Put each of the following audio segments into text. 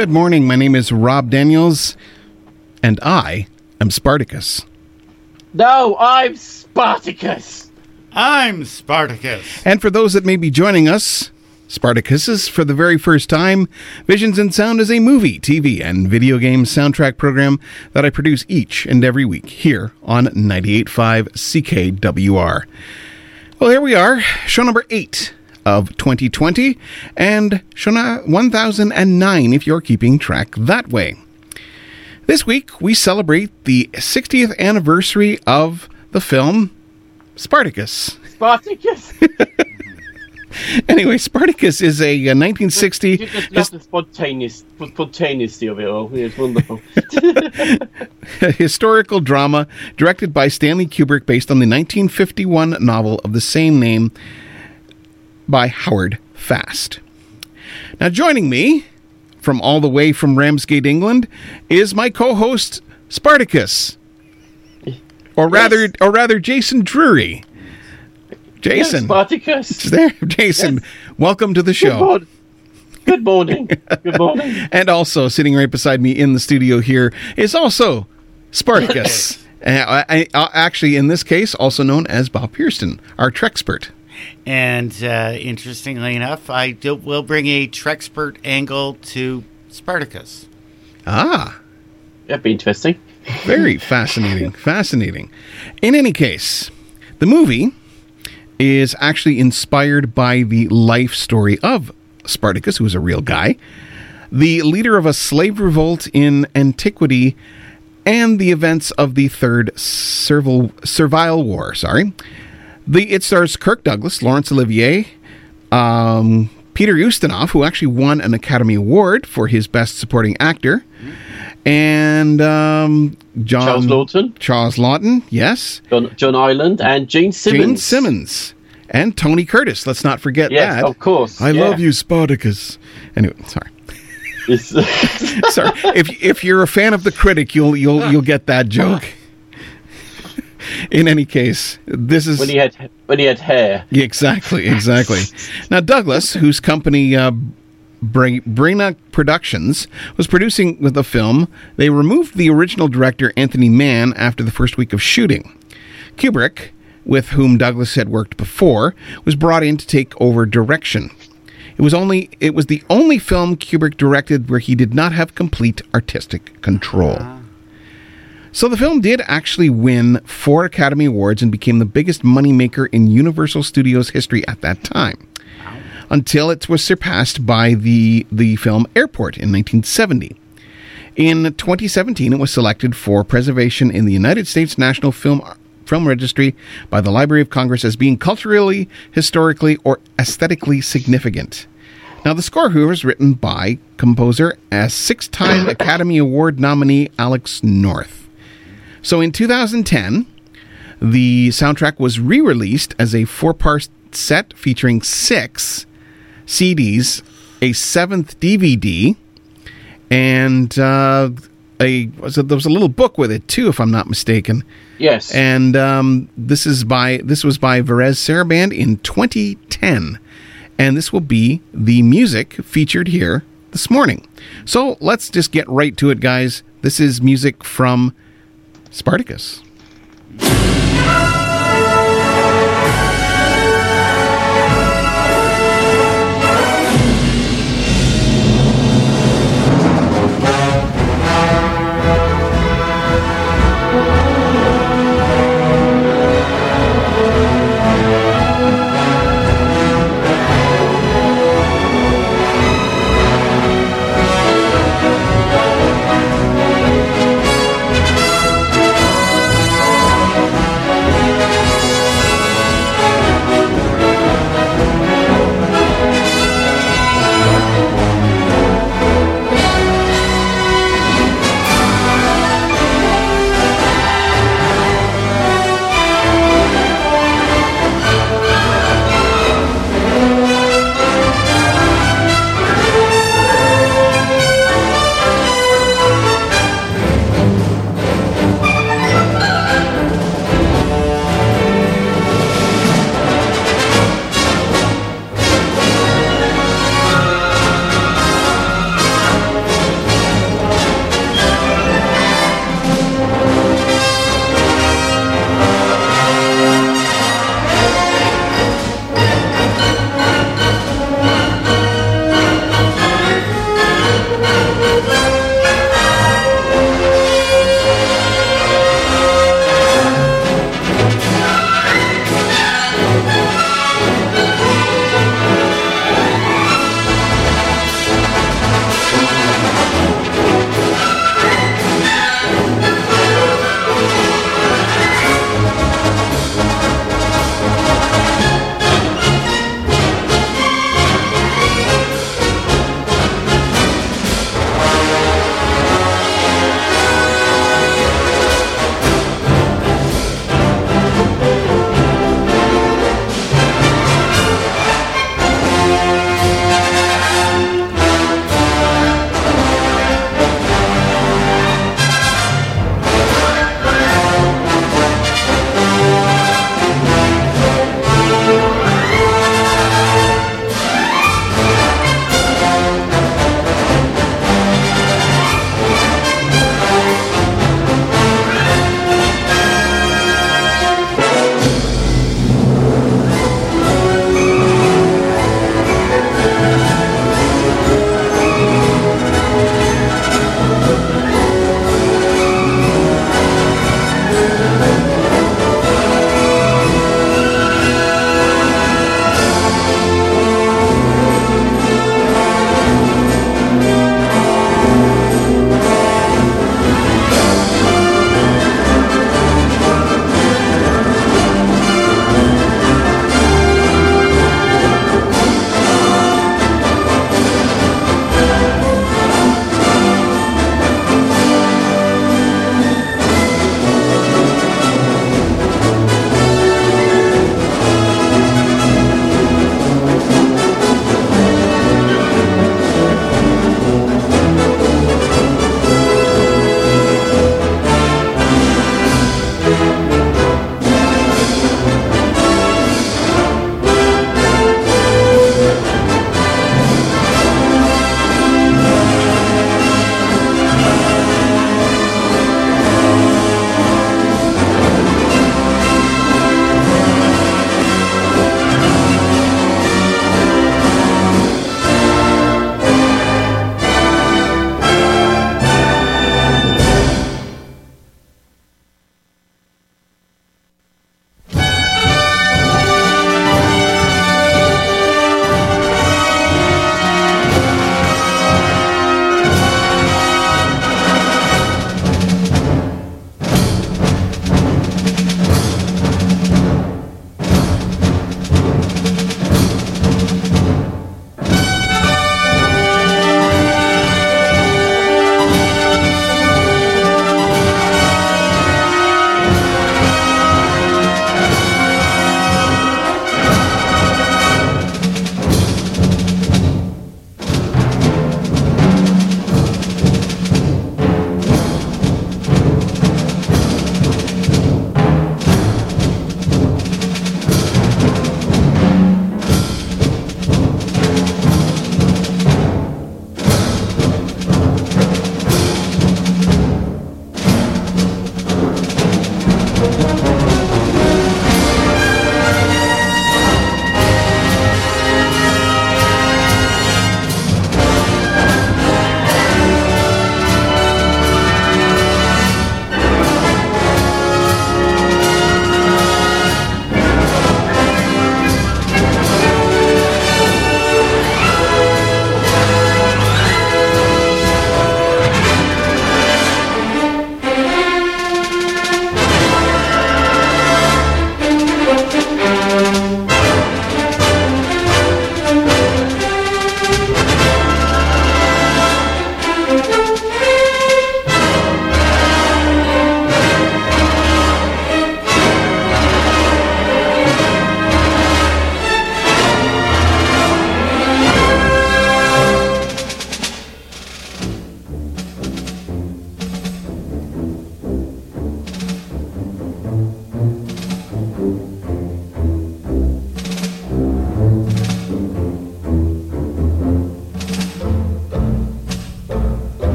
Good morning. My name is Rob Daniels, and I am Spartacus. No, I'm Spartacus. I'm Spartacus. And for those that may be joining us, Spartacus is for the very first time. Visions and Sound is a movie, TV, and video game soundtrack program that I produce each and every week here on 98.5 CKWR. Well, here we are, show number eight of 2020 and show 1009 if you're keeping track that way. This week, we celebrate the 60th anniversary of the film Spartacus. Spartacus. Anyway, Spartacus is a, uh 1960 You just love the spontaneous, spontaneity of it all. It's wonderful. historical drama directed by Stanley Kubrick based on the 1951 novel of the same name by Howard Fast. Now, joining me from all the way from Ramsgate, England, is my co-host Spartacus, or rather, or rather, Jason Drury. Yes, Jason, Spartacus. Is there, Jason. Welcome to the Good, show. morning. Good morning. Good morning. And also sitting right beside me in the studio here is also Spartacus. Uh, I, I, actually, in this case, also known as Bob Pearson, our Trexpert. And uh, interestingly enough, I do, will bring a Trexpert angle to Spartacus. Ah, That'd be interesting. very fascinating. fascinating. In any case, the movie is actually inspired by the life story of Spartacus, who was a real guy, the leader of a slave revolt in antiquity, and the events of the Third Servile, Servile War. Sorry. The, it stars Kirk Douglas, Laurence Olivier, um, Peter Ustinov, who actually won an Academy Award for his Best Supporting Actor, and um, John Charles Laughton, Charles Laughton, yes, John, John Ireland, and Gene Simmons. Gene Simmons, and Tony Curtis. Let's not forget that. Yes, that. of course. I yeah. love you, Spartacus. Anyway, sorry, sorry. if if you're a fan of the critic, you'll you'll you'll get that joke. In any case, this is when he had when he had hair. Yeah, exactly, exactly. now, Douglas, whose company uh, Bryna Productions was producing with the film, they removed the original director Anthony Mann after the first week of shooting. Kubrick, with whom Douglas had worked before, was brought in to take over direction. It was only it was the only film Kubrick directed where he did not have complete artistic control. So the film did actually win four Academy Awards and became the biggest moneymaker in Universal Studios history at that time. Until it was surpassed by the the film Airport in 1970. In 2017, it was selected for preservation in the United States National Film Film Registry by the Library of Congress as being culturally, historically, or aesthetically significant. Now, the score here was written by composer as six-time Academy Award nominee Alex North. So in 2010, the soundtrack was re released as a four part set featuring six CDs, a seventh DVD, and uh, a there was a little book with it too, if I'm not mistaken. Yes. And um, this is by this was by Varese Sarabande in 2010, and this will be the music featured here this morning. So let's just get right to it, guys. This is music from Spartacus.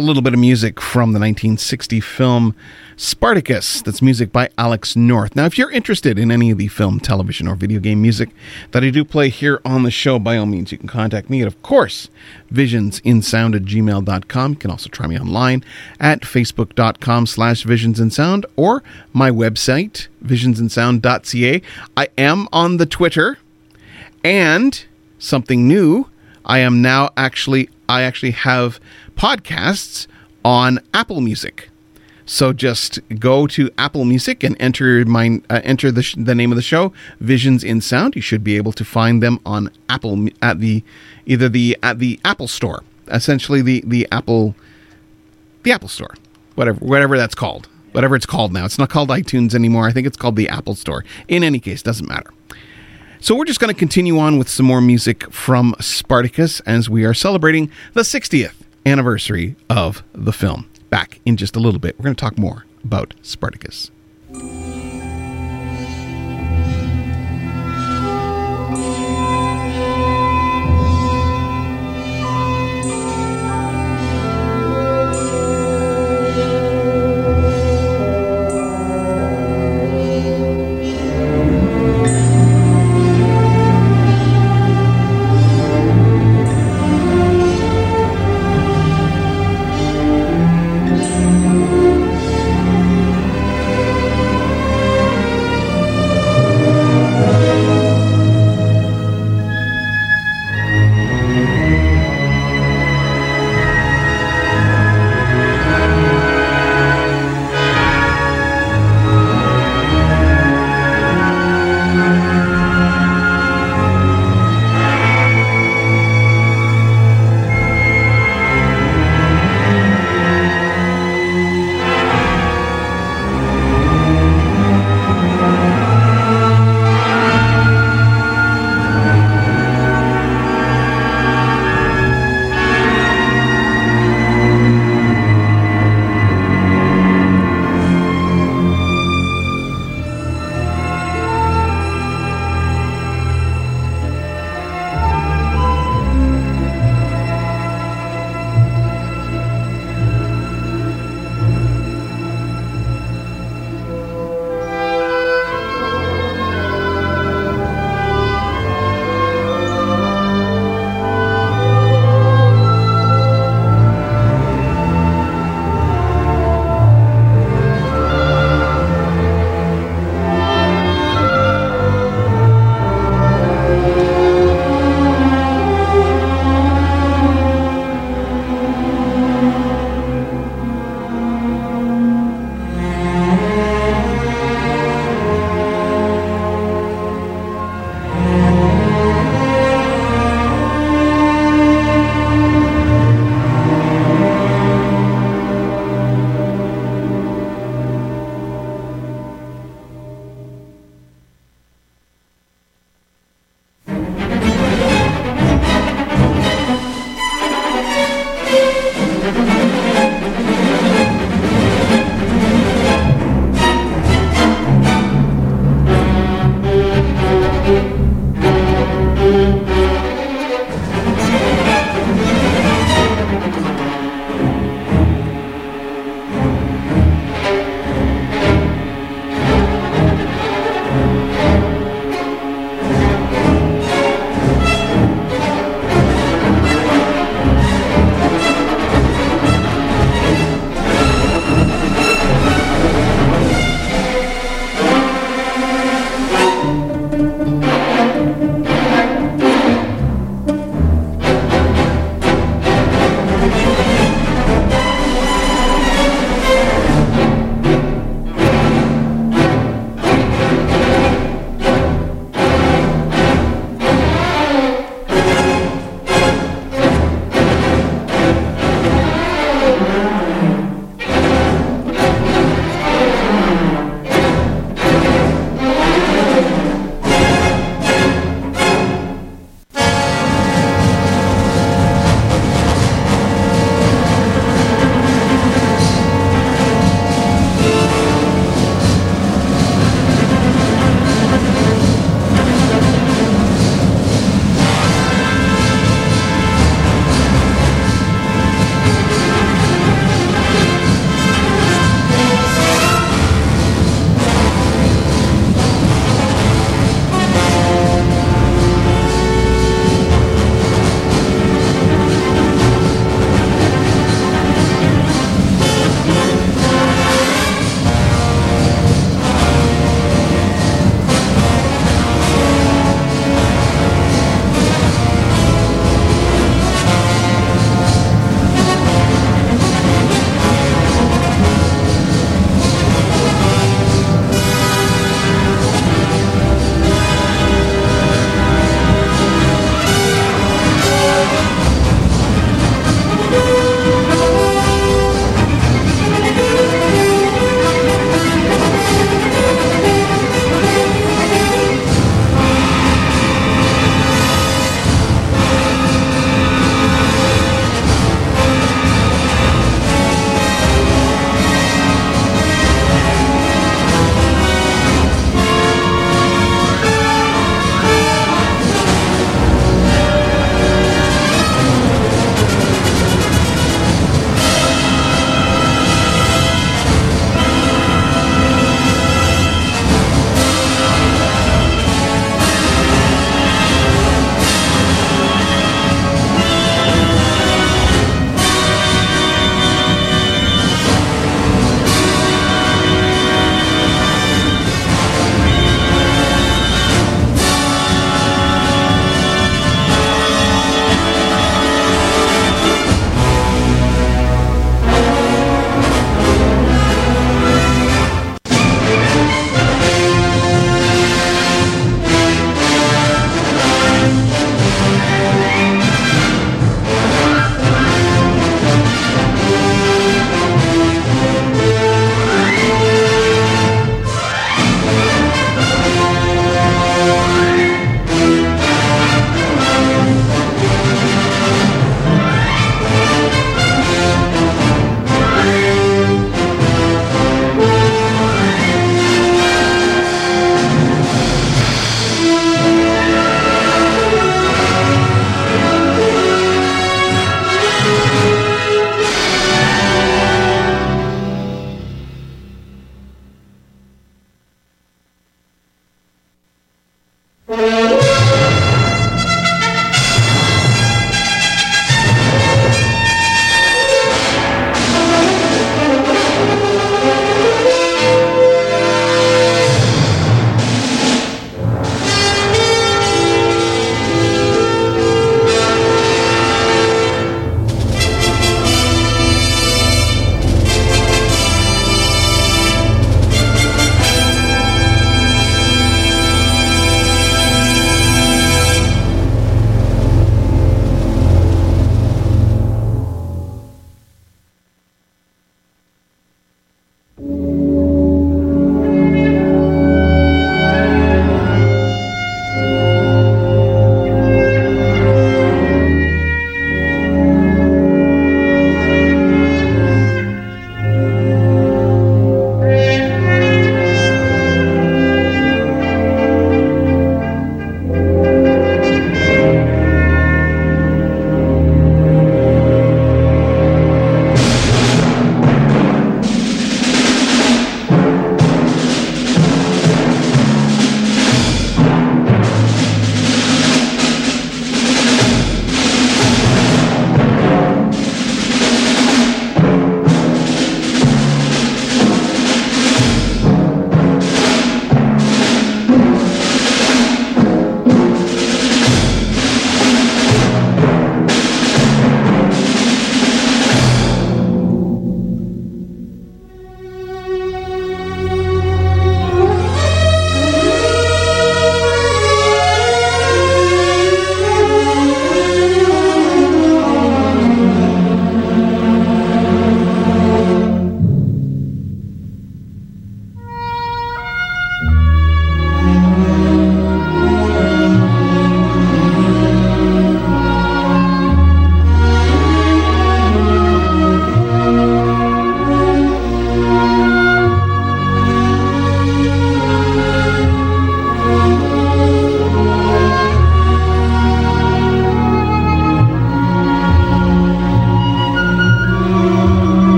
A little bit of music from the 1960 film Spartacus. That's music by Alex North. Now, if you're interested in any of the film, television, or video game music that I do play here on the show, by all means, you can contact me at, of course, visionsinsound at gmail.com. You can also try me online at facebook.com slash visionsinsound or my website, visionsinsound.ca. I am on the Twitter and something new, I am now actually I actually have podcasts on Apple Music. So just go to Apple Music and enter my uh, enter the, sh- the name of the show, Visions in Sound. You should be able to find them on Apple at the either the at the Apple Store, essentially the the Apple the Apple Store, whatever whatever that's called, whatever it's called now. It's not called iTunes anymore. I think it's called the Apple Store. In any case, doesn't matter. So we're just going to continue on with some more music from Spartacus as we are celebrating the 60th anniversary of the film. Back in just a little bit, we're going to talk more about Spartacus.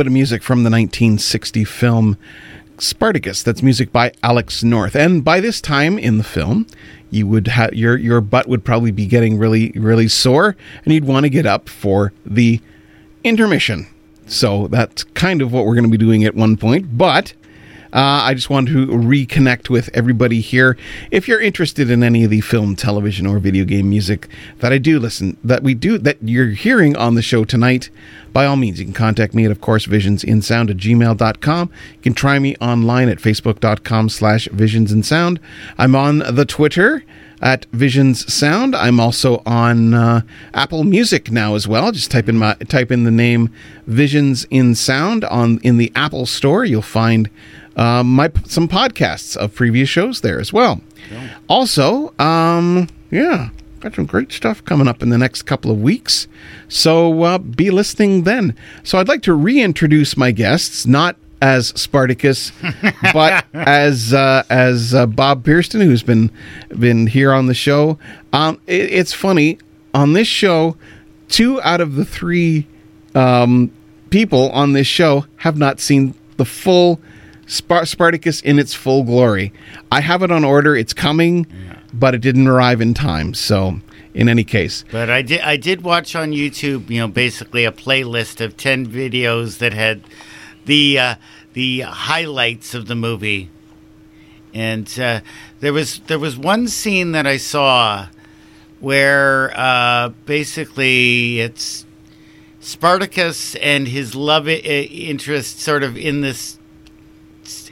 Bit of music from the 1960 film Spartacus. That's music by Alex North. And by this time in the film, you would have your your butt would probably be getting really really sore, and you'd want to get up for the intermission. So that's kind of what we're going to be doing at one point. But uh, I just wanted to reconnect with everybody here. If you're interested in any of the film, television, or video game music that I do listen, that we do, that you're hearing on the show tonight, by all means, you can contact me at, of course, visionsinsound at gmail.com. You can try me online at facebook.com slash visionsinsound. I'm on the Twitter at Visions Sound. I'm also on uh, Apple Music now as well. Just type in my type in the name Visions in Sound on in the Apple Store. You'll find uh, my some podcasts of previous shows there as well. Also, um, yeah, got some great stuff coming up in the next couple of weeks. So uh, be listening then. So I'd like to reintroduce my guests, not as Spartacus, but as uh, as uh, Bob Pearson, who's been been here on the show. Um, it, it's funny on this show, two out of the three um, people on this show have not seen the full Spartacus in its full glory. I have it on order; it's coming, but it didn't arrive in time. So. In any case, But I did I did watch on YouTube, you know, basically a playlist of 10 videos that had the uh, the highlights of the movie. And uh, there was there was one scene that I saw where uh, basically it's Spartacus and his love interest sort of in this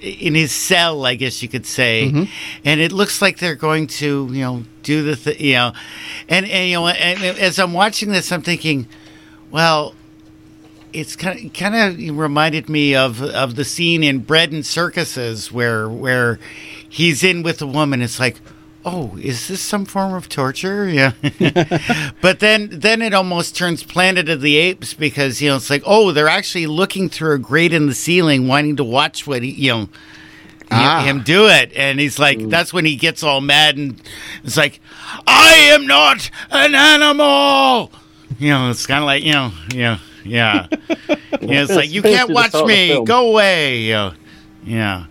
in his cell, I guess you could say, mm-hmm. and it looks like they're going to, you know, do the, th- you know, and, and you know, and as I'm watching this, I'm thinking, well, it's kind of kind of reminded me of of the scene in Bread and Circuses where where he's in with a woman. It's like, oh, is this some form of torture? Yeah, but then then it almost turns Planet of the Apes because you know it's like, oh, they're actually looking through a grate in the ceiling, wanting to watch what he, you know. Ah. Him do it, and he's like, that's when he gets all mad, and it's like, I am not an animal. You know, it's kind of like, you know, yeah, yeah. You know, it's like you can't watch start of the me. Go away. Know, yeah.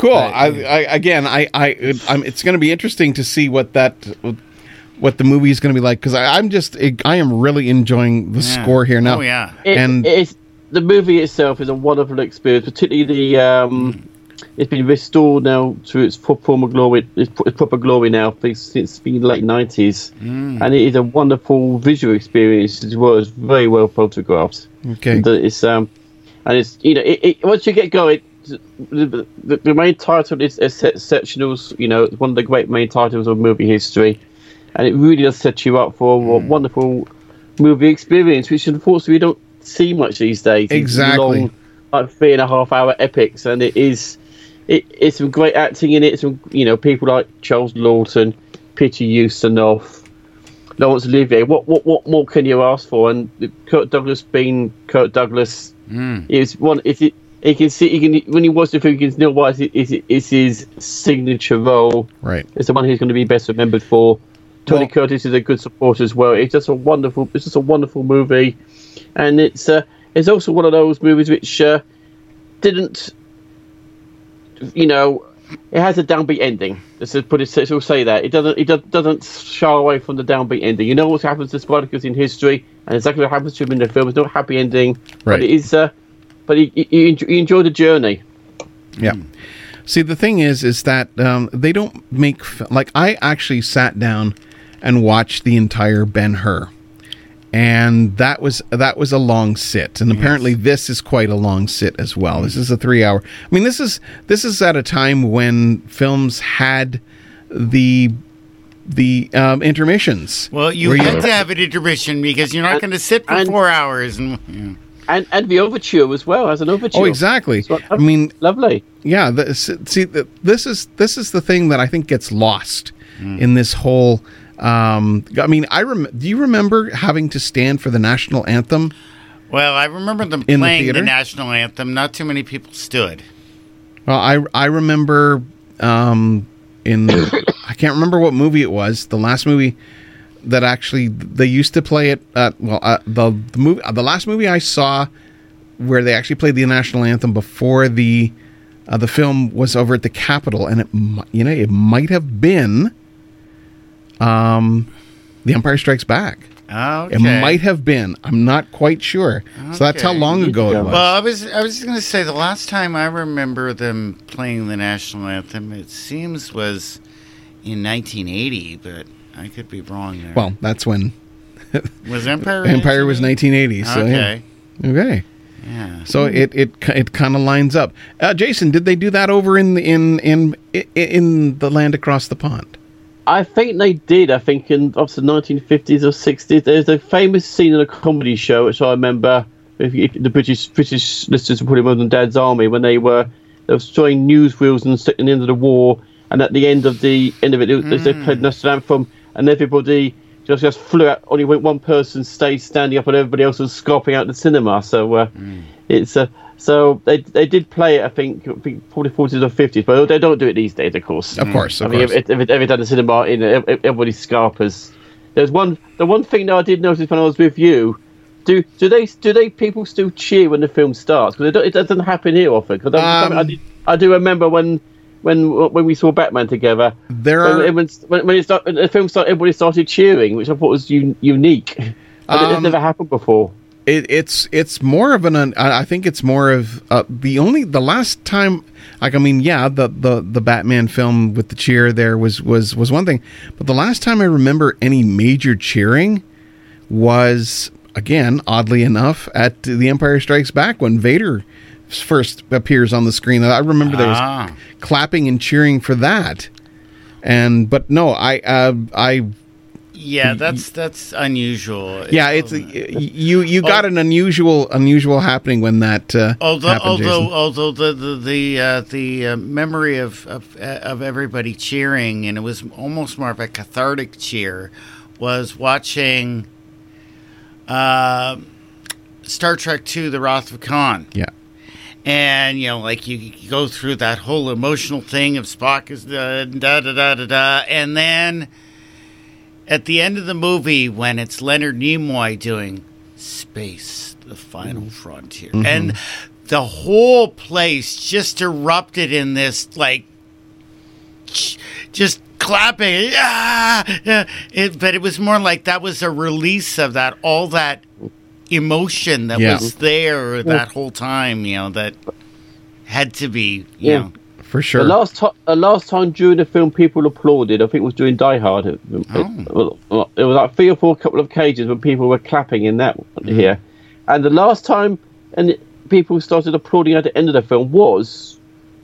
Cool. Right. I, I again, I, I, I'm, it's going to be interesting to see what that, what the movie is going to be like because I'm just, I am really enjoying the Yeah. score here now. Oh yeah. It, And- it's the movie itself is a wonderful experience, particularly the um, it's been restored now to its pro- former glory, its, proper glory now since since the late nineties, and it is a wonderful visual experience as well as very well photographed. Okay. And It's um, and it's you know, it, it, once you get going, the, the, the main title is Exceptionals. You know, it's one of the great main titles of movie history, and it really does set you up for a hmm. wonderful movie experience, which unfortunately we don't see much these days. Exactly. long, like three and a half hour epics, and it is. It, it's some great acting in it. Some you know people like Charles Laughton, Peter Ustinov, Laurence Olivier. What what what more can you ask for? And Kirk Douglas being Kirk Douglas, hmm. it's one. It's it. You can see, you can when you watch the film, you can why it's, it's, it's his signature role. Right. It's the one he's going to be best remembered for. Tony Well- Curtis is a good support as well. It's just a wonderful. It's just a wonderful movie, and it's uh, it's also one of those movies which uh, didn't, you know, it has a downbeat ending. Let's just put it. So we'll say that it doesn't. It does, doesn't shy away from the downbeat ending. You know what happens to Spartacus in history, and exactly what happens to him in the film. It's not a happy ending, Right. but it is. Uh, but you, you, you enjoy- the journey. Yeah. See, the thing is, is that um, they don't make like I actually sat down and watched the entire Ben Hur, and that was that was a long sit. And apparently, this is quite a long sit as well. This is a three hour. I mean, this is this is at a time when films had the the um, intermissions. Well, you where had to have an intermission because you're not going to sit for and- four hours. And yeah. And and the overture as well as an overture. Oh, exactly. So, I mean, lovely. yeah the, see the, this is this is the thing that i think gets lost Hmm. in this whole um i mean i rem- do you remember having to stand for the national anthem well, I remember them In the playing the, theater? national anthem. Not too many people stood. well i i remember um in i can't remember what movie it was the last movie that actually they used to play it. At, well, uh, the the movie, the last movie I saw where they actually played the national anthem before the uh, the film was over at the Capitol, and it you know it might have been um, The Empire Strikes Back. Okay. It might have been. I'm not quite sure. So that's how long ago it was. Well, I was I was going to say the last time I remember them playing the national anthem, it seems was in 1980, but I could be wrong there. Well, that's when was Empire Empire was 1980. So Okay. yeah. Okay. Yeah. So it it it kind of lines up. Uh, Jason, did they do that over in the, in in in the land across the pond? I think they did. I think in of the 1950s or 60s. There's a famous scene in a comedy show which I remember. If, if the British British listeners will probably remember Dad's Army when they were they were showing newsreels and at the end of the war, and at the end of the end of it, it was- they played national anthem, and everybody just just flew out. Only went one person stayed standing up, and everybody else was scarping out the cinema. So uh, it's uh, so they they did play it. I think, I think probably 40s or 50s, but they don't do it these days, of course. Of course, I of mean, if, if, if, every time the cinema in ev- ev- everybody scarpers. There's one. The one thing that I did notice when I was with you. Do do they do they people still cheer when the film starts? Because it, it doesn't happen here often. 'Cause I, Um, I, did, I do remember when when when we saw Batman together. There are- when, when, when it start, when the film started, everybody started cheering, which I thought was un, unique. And it, Um, never happened before. It, it's it's more of an I think it's more of uh, the only the last time like I mean yeah the, the the Batman film with the cheer there was was was one thing but the last time I remember any major cheering was again oddly enough at The Empire Strikes Back when Vader first appears on the screen I remember there was Ah. clapping and cheering for that and but no I uh, I Yeah, that's that's unusual. yeah it's you you got Oh. an unusual unusual happening when that uh, Although, happened, although, Jason. although the the the, uh, the uh, memory of, of of everybody cheering, and it was almost more of a cathartic cheer, was watching uh, Star Trek Two: The Wrath of Khan. yeah and you know like you, you go through that whole emotional thing of spock is da da da da da da. And then at the end of the movie when it's leonard nimoy doing space the final frontier. And the whole place just erupted in this like just clapping. Ah, it, but it was more like that was a release of that all that emotion that Yeah. was there that whole time you know that had to be you Yeah. know for sure The last time, the last time during the film, people applauded. I think it was during Die Hard. It, it- Oh. well, it was like three or four couple of cages when people were clapping in that Mm-hmm. here, and the last time and people started applauding at the end of the film was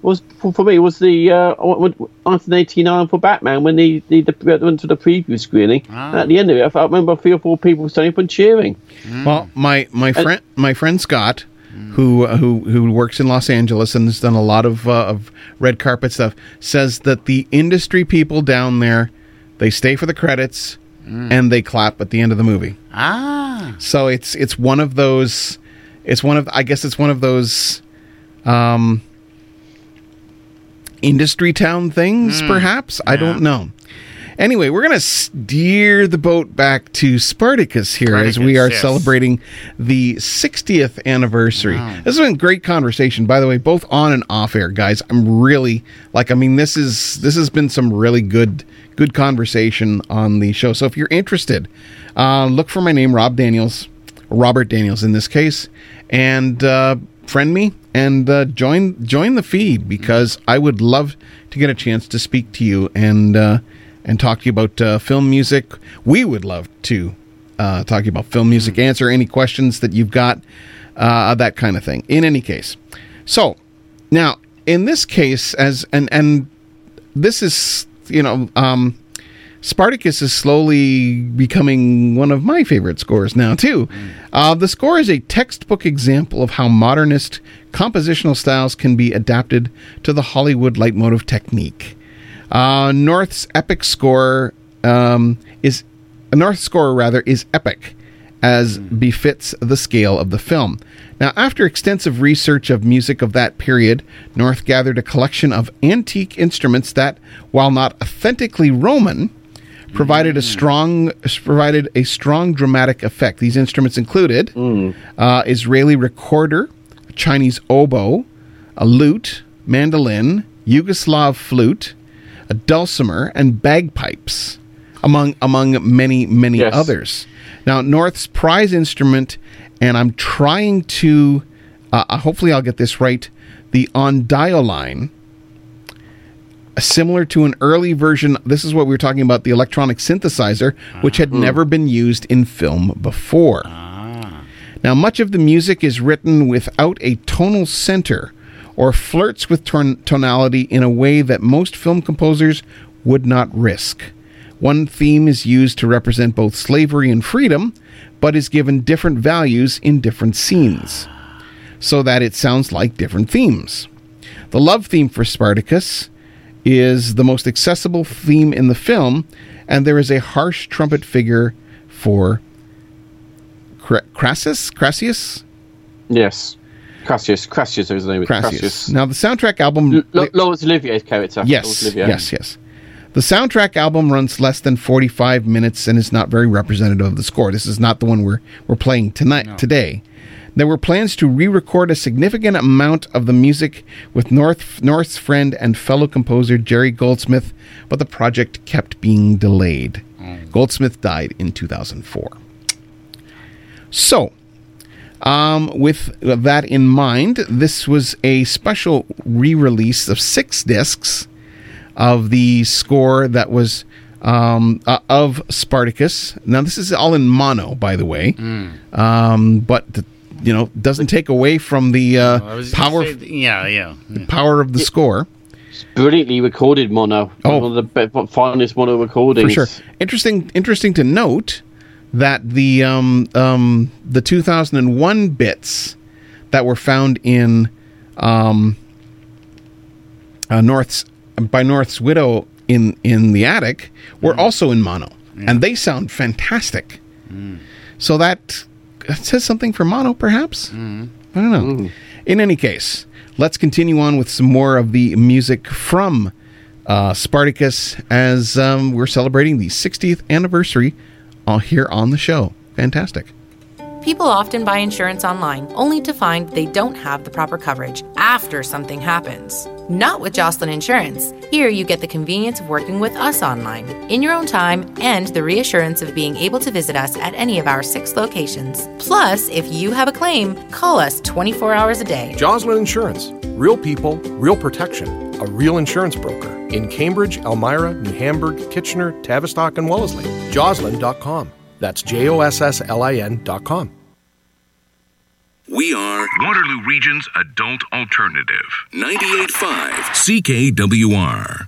was for, for me was the uh, 1989 for Batman when they, they, they went to the preview screening. Ah. At the end of it, I remember three or four people standing up and cheering. Well, my my friend my friend Scott, who who who works in Los Angeles and has done a lot of uh, of red carpet stuff, says that the industry people down there, they stay for the credits and they clap at the end of the movie. ah So it's it's one of those. It's one of I guess it's one of those. Um, industry town things, perhaps. I don't know. Anyway, we're going to steer the boat back to Spartacus here as we are yes. celebrating the 60th anniversary. Wow. This has been great conversation, by the way, both on and off air, guys. I'm really like, I mean, this is this has been some really good good conversation on the show. So if you're interested, uh, look for my name, Rob Daniels, Robert Daniels in this case, and uh, friend me and uh, join join the feed because I would love to get a chance to speak to you and uh, and talk to you about uh, film music. We would love to uh, talk to you about film music, answer any questions that you've got, uh, that kind of thing. In any case, so now in this case, as and and this is you know um, Spartacus is slowly becoming one of my favorite scores now too. Uh, the score is a textbook example of how modernist compositional styles can be adapted to the Hollywood leitmotif technique. Uh, North's epic score um, is North's score rather is epic, as befits the scale of the film. Now, after extensive research of music of that period, North gathered a collection of antique instruments that, while not authentically Roman, provided a strong provided a strong dramatic effect. These instruments included uh, Israeli recorder, Chinese oboe, a lute, mandolin, Yugoslav flute, a dulcimer, and bagpipes, among among many many Yes. others. Now North's prize instrument, and I'm trying to, uh, uh, hopefully I'll get this right, the ondioline similar to an early version. This is what we were talking about the electronic synthesizer, which had uh-huh. never been used in film before. Ah. Now, much of the music is written without a tonal center or flirts with ton- tonality in a way that most film composers would not risk. One theme is used to represent both slavery and freedom, but is given different values in different scenes, so that it sounds like different themes. The love theme for Spartacus is the most accessible theme in the film, and there is a harsh trumpet figure for Cra- Crassus? Crassius? Yes. Crassius. Crassius is his name. Crassus. Cassius. Now, the soundtrack album. L- Laurence Olivier's character. Yes, Olivier. yes, yes. The soundtrack album runs less than 45 minutes and is not very representative of the score. This is not the one we're, we're playing tonight today. There were plans to re-record a significant amount of the music with North North's friend and fellow composer Jerry Goldsmith, but the project kept being delayed. Goldsmith died in 2004. So, um, with that in mind, this was a special re-release of six discs of the score that was um, uh, of Spartacus. Now, this is all in mono, by the way, um, but the, you know doesn't take away from the uh, I power say th- yeah, yeah. yeah. power of the score Brilliantly recorded mono. Oh. One of the be- finest mono recordings. for sure. Interesting, interesting to note that the um, um, the 2001 bits that were found in um, uh, North's by North's widow in in the attic were also in mono, and they sound fantastic. So that says something for mono, perhaps. I don't know. In any case, let's continue on with some more of the music from uh, Spartacus as um, we're celebrating the 60th anniversary uh, here on the show. Fantastic. People often buy insurance online only to find they don't have the proper coverage after something happens. Not with Josslin Insurance. Here you get the convenience of working with us online, in your own time, and the reassurance of being able to visit us at any of our six locations. Plus, if you have a claim, call us 24 hours a day. Josslin Insurance. Real people, real protection. A real insurance broker. In Cambridge, Elmira, New Hamburg, Kitchener, Tavistock, and Wellesley. Josslin.com. That's J O S S L I N.com. We are Waterloo Region's adult alternative. 98.5 CKWR.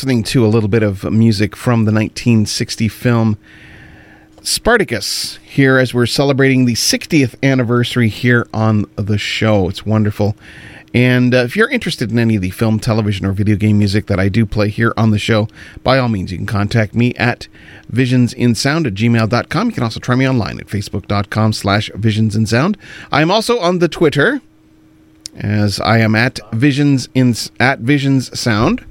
Listening to a little bit of music from the 1960 film Spartacus here as we're celebrating the 60th anniversary here on the show. It's wonderful. And uh, if you're interested in any of the film, television, or video game music that I do play here on the show, by all means, you can contact me at visionsinsound at gmail.com. You can also try me online at facebook.com slash visionsinsound. I'm also on the Twitter, as I am at visions in, at visions sound.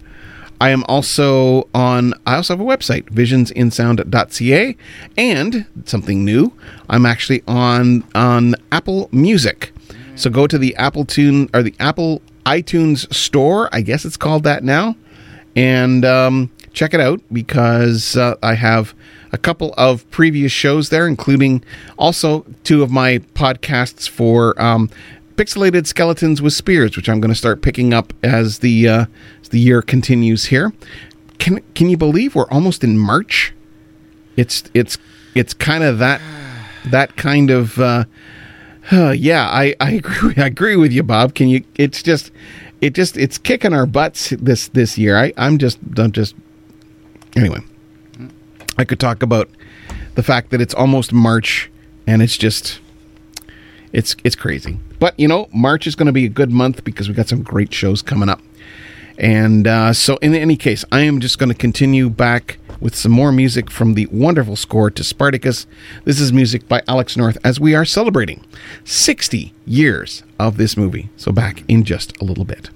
I am also on, I also have a website, visionsinsound.ca, and something new, I'm actually on on Apple Music. So go to the Apple Tune or the Apple iTunes store, I guess it's called that now, and um, check it out because uh, I have a couple of previous shows there, including also two of my podcasts for um, Pixelated Skeletons with Spears, which I'm going to start picking up as the uh, the year continues here. Can can you believe we're almost in March? It's it's it's kind of that that kind of uh, uh, yeah. I I agree I agree with you, Bob. Can you? It's just it just it's kicking our butts this this year. I I'm just I'm just anyway. I could talk about the fact that it's almost March and it's just it's it's crazy. But you know, March is going to be a good month because we got some great shows coming up. And uh, so, in any case, I am just going to continue back with some more music from the wonderful score to Spartacus. This is music by Alex North as we are celebrating 60 years of this movie. So, back in just a little bit.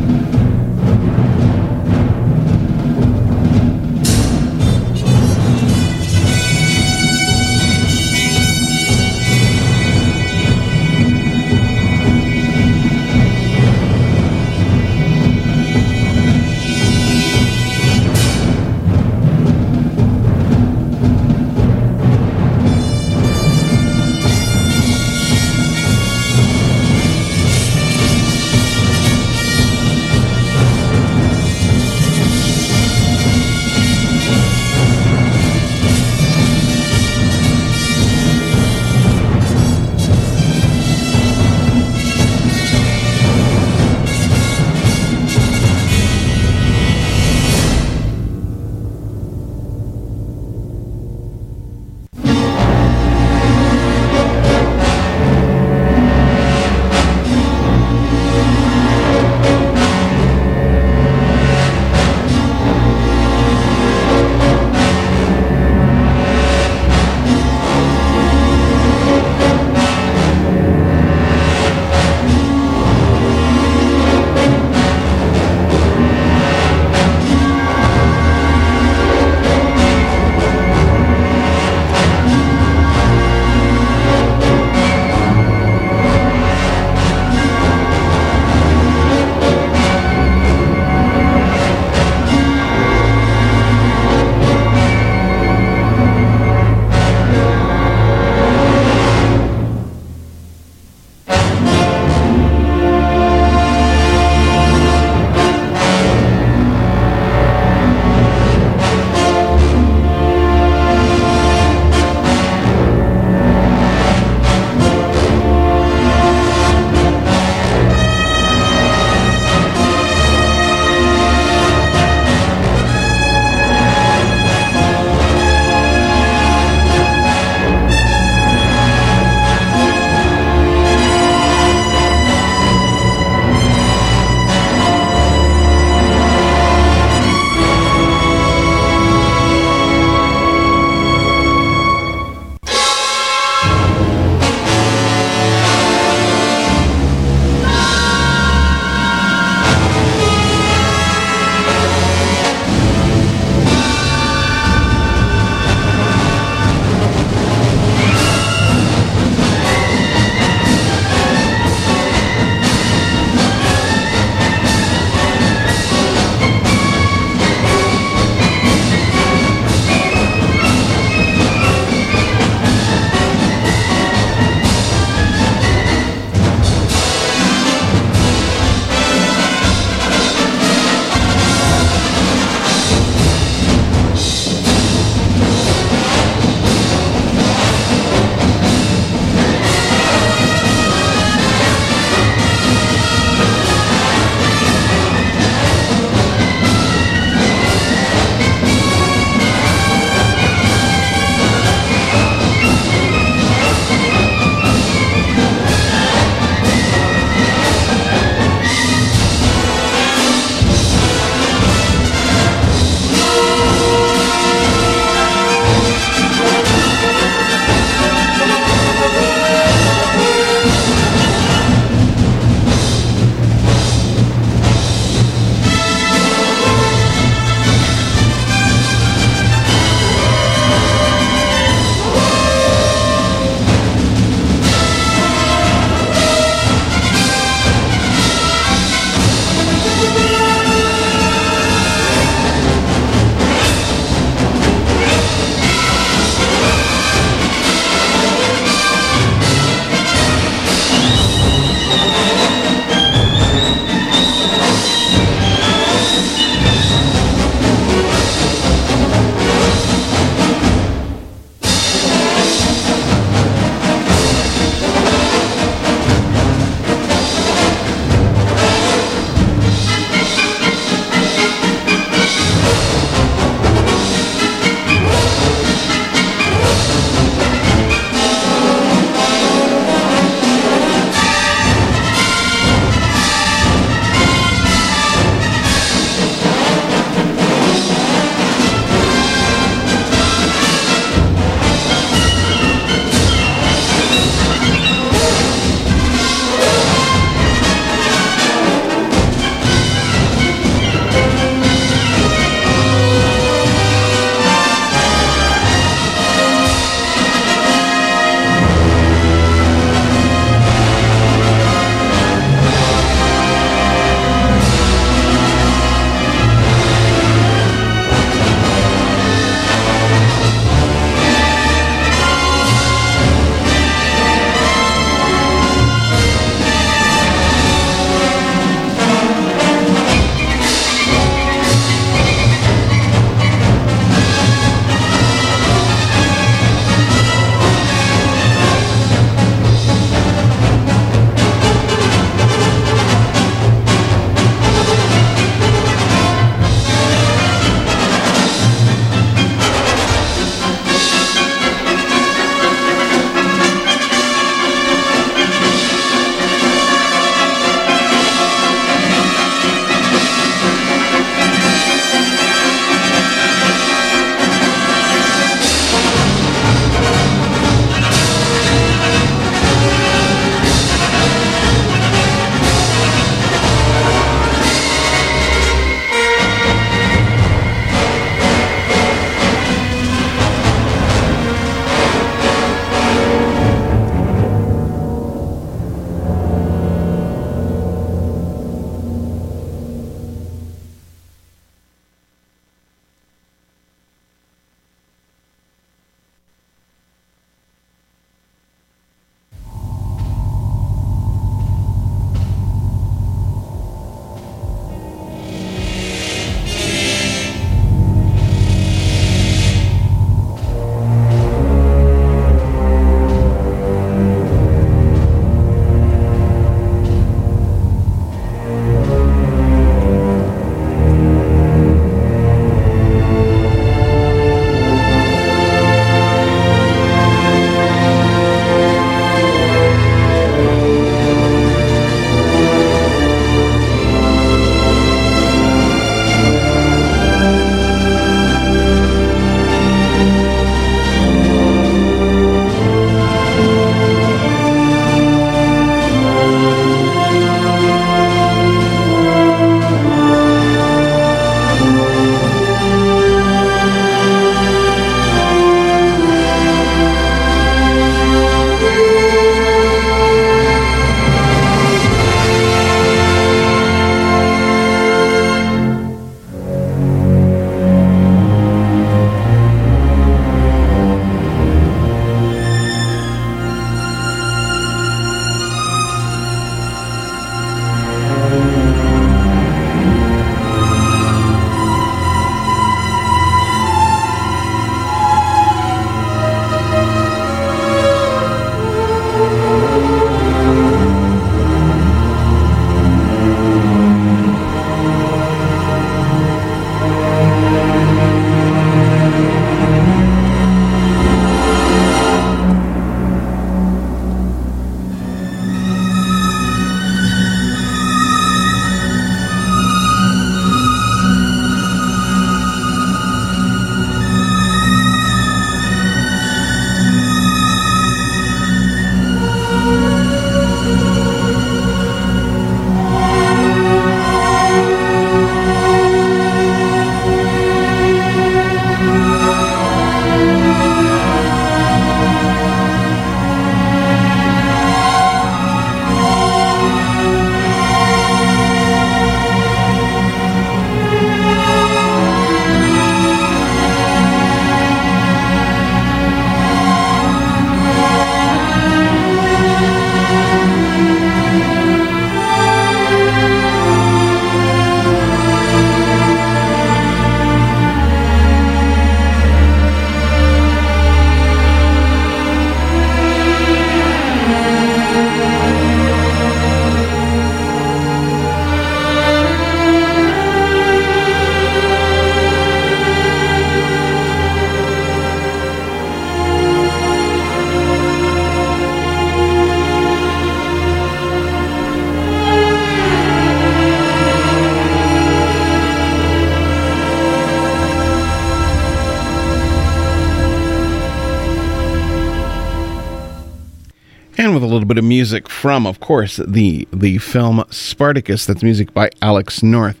Little bit of music from, of course, the the film Spartacus. That's music by Alex North.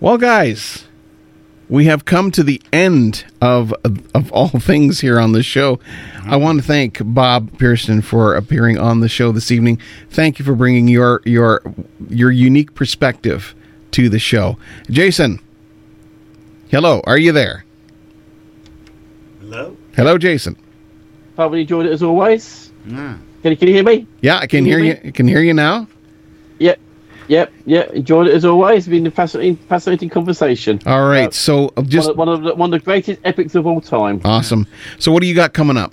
Well, guys, we have come to the end of of all things here on the show. I want to thank Bob Pearson for appearing on the show this evening. Thank you for bringing your your your unique perspective to the show. Jason, hello, are you there? Hello. Hello, Jason. Probably enjoyed it as always. Yeah. Can you, can you hear me? Yeah, I can Can hear you. I can hear you now. Yep. Yep. Yep. Enjoyed it as always. It's been a fascinating, fascinating conversation. All right, Uh, so uh, just one, of, one of the one of the greatest epics of all time. awesome. So, what do you got coming up?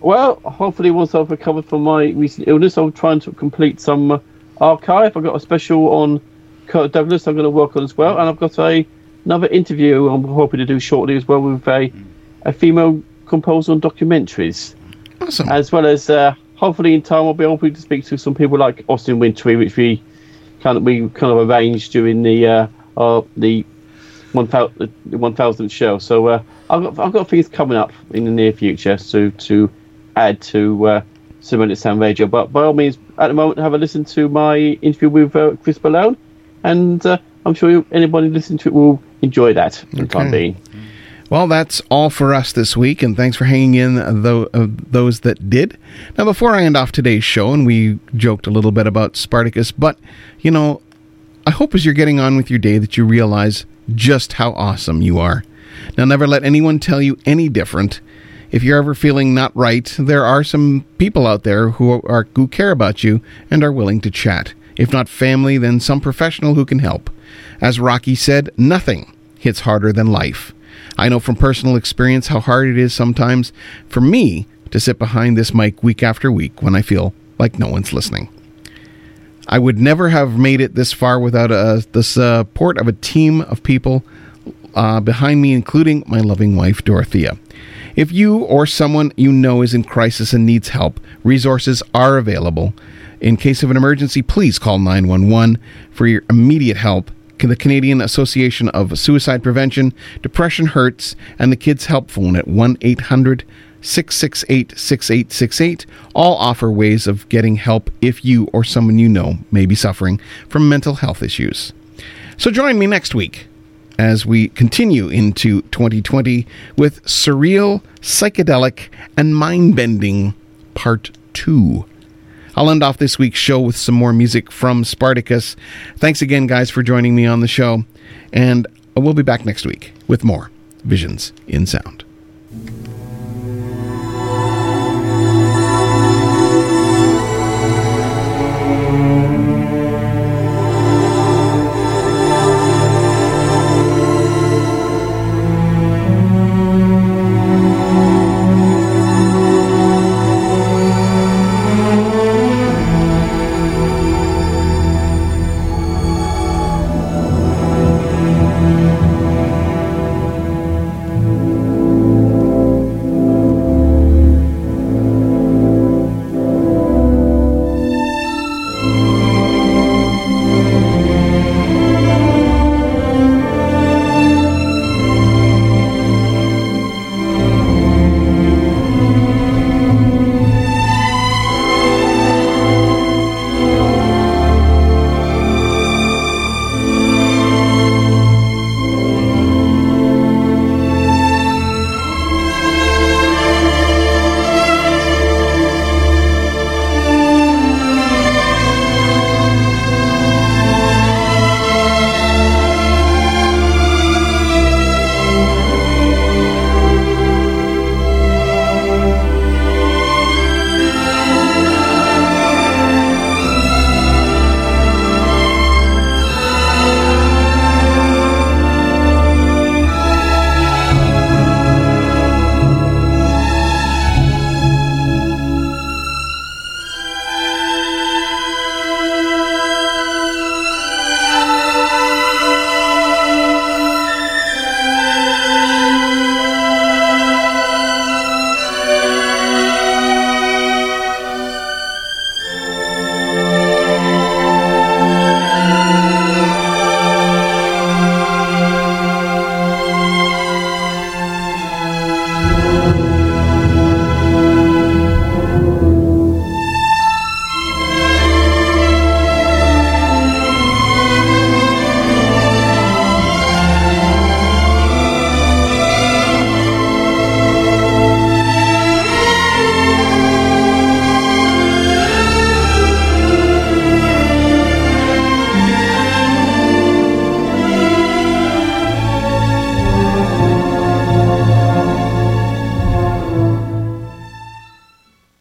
Well, hopefully, once I've recovered from my recent illness, I'm trying to complete some uh, archive. I've got a special on Kirk Douglas I'm going to work on as well, and I've got a another interview I'm hoping to do shortly as well with a a female composer on documentaries, Awesome. as well as uh, hopefully in time I'll be able to speak to some people like Austin Wintory, which we kind of we kind of arranged during the uh, uh the one thousand one thousandth show. So uh, I've got I've got things coming up in the near future to to add to uh, at Sound Radio. But by all means, at the moment, have a listen to my interview with uh, Chris Malone, and uh, I'm sure anybody listening to it will enjoy that for the time being. Well, that's all for us this week, and thanks for hanging in, tho- uh, those that did. Now, before I end off today's show, and we joked a little bit about Spartacus, but, you know, I hope as you're getting on with your day that you realize just how awesome you are. Now, never let anyone tell you any different. If you're ever feeling not right, there are some people out there who are who care about you and are willing to chat. If not family, then some professional who can help. As Rocky said, nothing hits harder than life. I know from personal experience how hard it is sometimes for me to sit behind this mic week after week when I feel like no one's listening. I would never have made it this far without uh, the support of a team of people uh, behind me, including my loving wife, Dorothea. If you or someone you know is in crisis and needs help, resources are available. In case of an emergency, please call 911 for your immediate help. The Canadian Association of Suicide Prevention, Depression Hurts, and the Kids Help Phone at 1 800 668 6868 all offer ways of getting help if you or someone you know may be suffering from mental health issues. So join me next week as we continue into 2020 with surreal, psychedelic, and mind bending part two. I'll end off this week's show with some more music from Spartacus. Thanks again, guys, for joining me on the show. And we'll be back next week with more Visions in Sound.